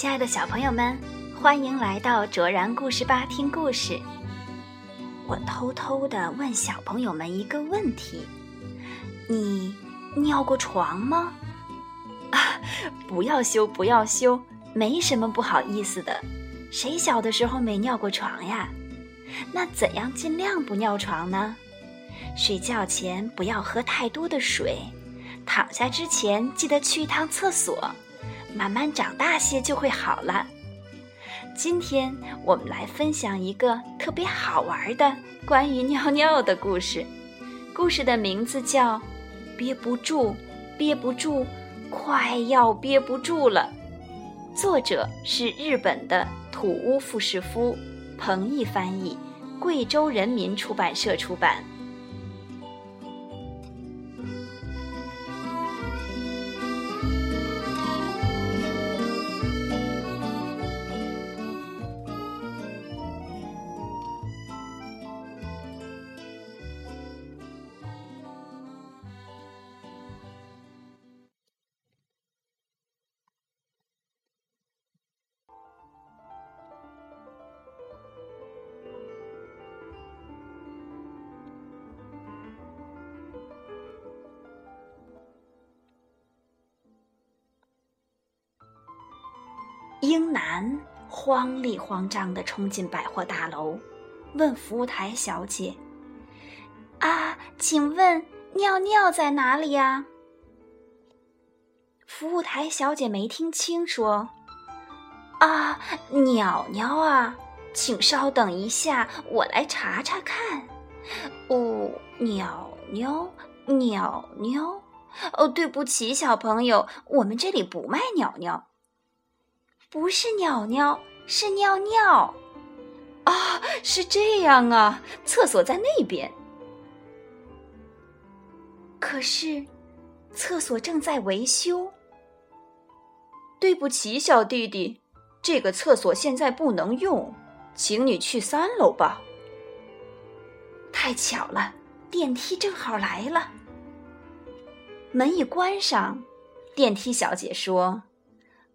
亲爱的小朋友们，欢迎来到卓然故事吧听故事。我偷偷的问小朋友们一个问题：你尿过床吗？啊，不要羞，不要羞，没什么不好意思的。谁小的时候没尿过床呀？那怎样尽量不尿床呢？睡觉前不要喝太多的水，躺下之前记得去一趟厕所。慢慢长大些就会好了。今天我们来分享一个特别好玩的关于尿尿的故事。故事的名字叫《憋不住，憋不住，快要憋不住了》。作者是日本的土屋富士夫，彭毅翻译，贵州人民出版社出版。英男慌里慌张地冲进百货大楼，问服务台小姐：“啊，请问尿尿在哪里呀？”服务台小姐没听清，说：“啊，尿尿啊，请稍等一下，我来查查看。哦，尿尿，尿尿。哦，对不起，小朋友，我们这里不卖尿尿。”不是尿尿，是尿尿，啊，是这样啊！厕所在那边，可是厕所正在维修。对不起，小弟弟，这个厕所现在不能用，请你去三楼吧。太巧了，电梯正好来了。门一关上，电梯小姐说。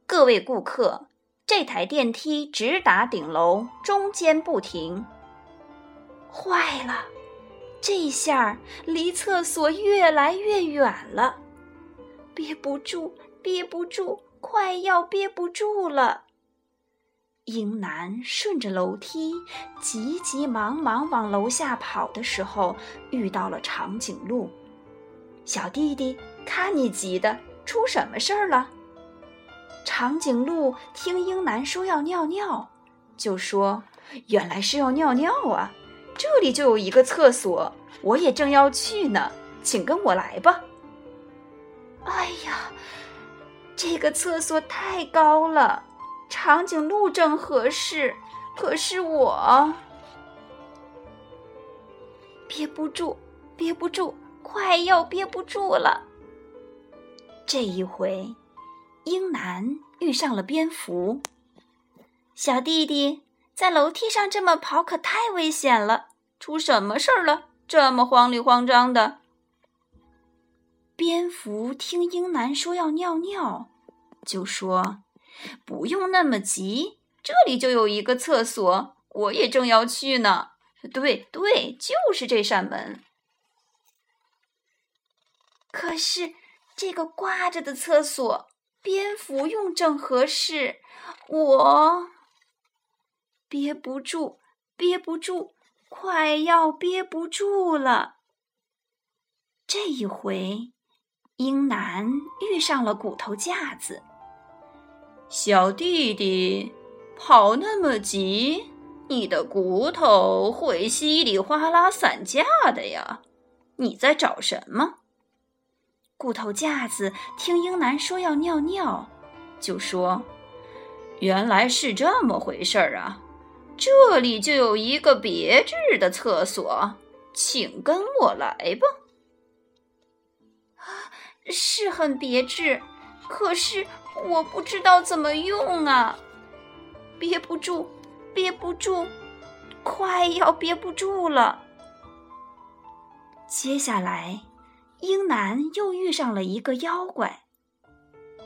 各位顾客，这台电梯直达顶楼，中间不停。坏了，这下离厕所越来越远了，憋不住，憋不住，快要憋不住了。英男顺着楼梯急急忙忙往楼下跑的时候，遇到了长颈鹿。小弟弟，看你急的，出什么事儿了？长颈鹿听英男说要尿尿，就说：“原来是要尿尿啊！这里就有一个厕所，我也正要去呢，请跟我来吧。”哎呀，这个厕所太高了，长颈鹿正合适，可是我憋不住，憋不住，快要憋不住了。这一回。英男遇上了蝙蝠，小弟弟在楼梯上这么跑可太危险了，出什么事儿了？这么慌里慌张的。蝙蝠听英男说要尿尿，就说：“不用那么急，这里就有一个厕所，我也正要去呢。对对，就是这扇门。可是这个挂着的厕所。”蝙蝠用正合适，我憋不住，憋不住，快要憋不住了。这一回，英男遇上了骨头架子。小弟弟，跑那么急，你的骨头会稀里哗啦散架的呀！你在找什么？骨头架子听英男说要尿尿，就说：“原来是这么回事儿啊！这里就有一个别致的厕所，请跟我来吧。”，是很别致，可是我不知道怎么用啊！憋不住，憋不住，快要憋不住了。接下来。英男又遇上了一个妖怪。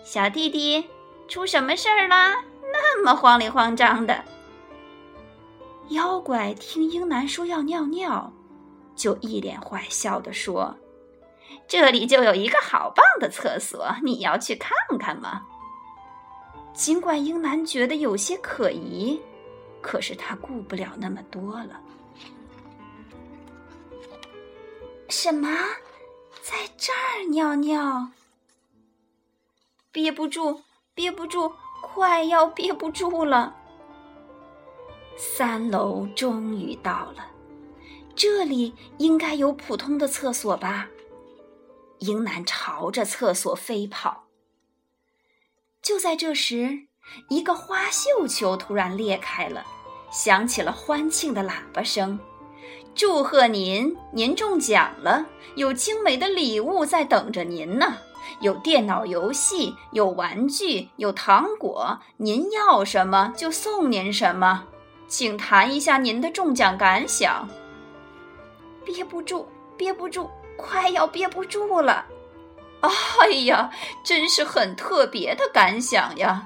小弟弟，出什么事儿啦？那么慌里慌张的？妖怪听英男说要尿尿，就一脸坏笑的说：“这里就有一个好棒的厕所，你要去看看吗？”尽管英男觉得有些可疑，可是他顾不了那么多了。什么，在这儿尿尿？憋不住，憋不住，快要憋不住了！三楼终于到了，这里应该有普通的厕所吧？英男朝着厕所飞跑。就在这时，一个花绣球突然裂开了，响起了欢庆的喇叭声。祝贺您，您中奖了！有精美的礼物在等着您呢，有电脑游戏，有玩具，有糖果，您要什么就送您什么。请谈一下您的中奖感想。憋不住，憋不住，快要憋不住了！哎呀，真是很特别的感想呀！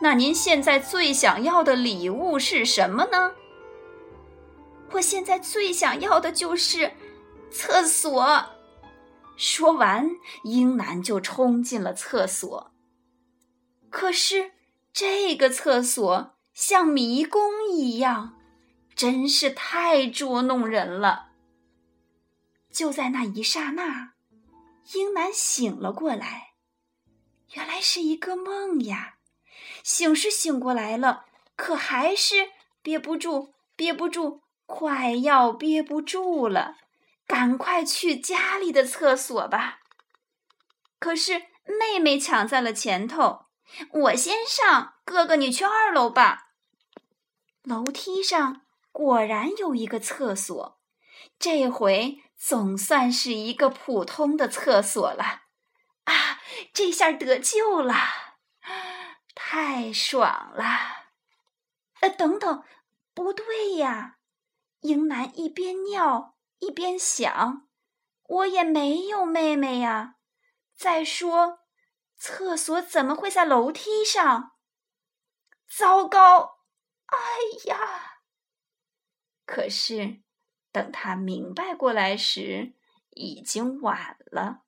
那您现在最想要的礼物是什么呢？我现在最想要的就是厕所。说完，英男就冲进了厕所。可是，这个厕所像迷宫一样，真是太捉弄人了。就在那一刹那，英男醒了过来，原来是一个梦呀！醒是醒过来了，可还是憋不住，憋不住。快要憋不住了，赶快去家里的厕所吧。可是妹妹抢在了前头，我先上，哥哥你去二楼吧。楼梯上果然有一个厕所，这回总算是一个普通的厕所了。啊，这下得救了，太爽了！呃，等等，不对呀。英男一边尿一边想：“我也没有妹妹呀。再说，厕所怎么会在楼梯上？糟糕！哎呀！可是，等他明白过来时，已经晚了。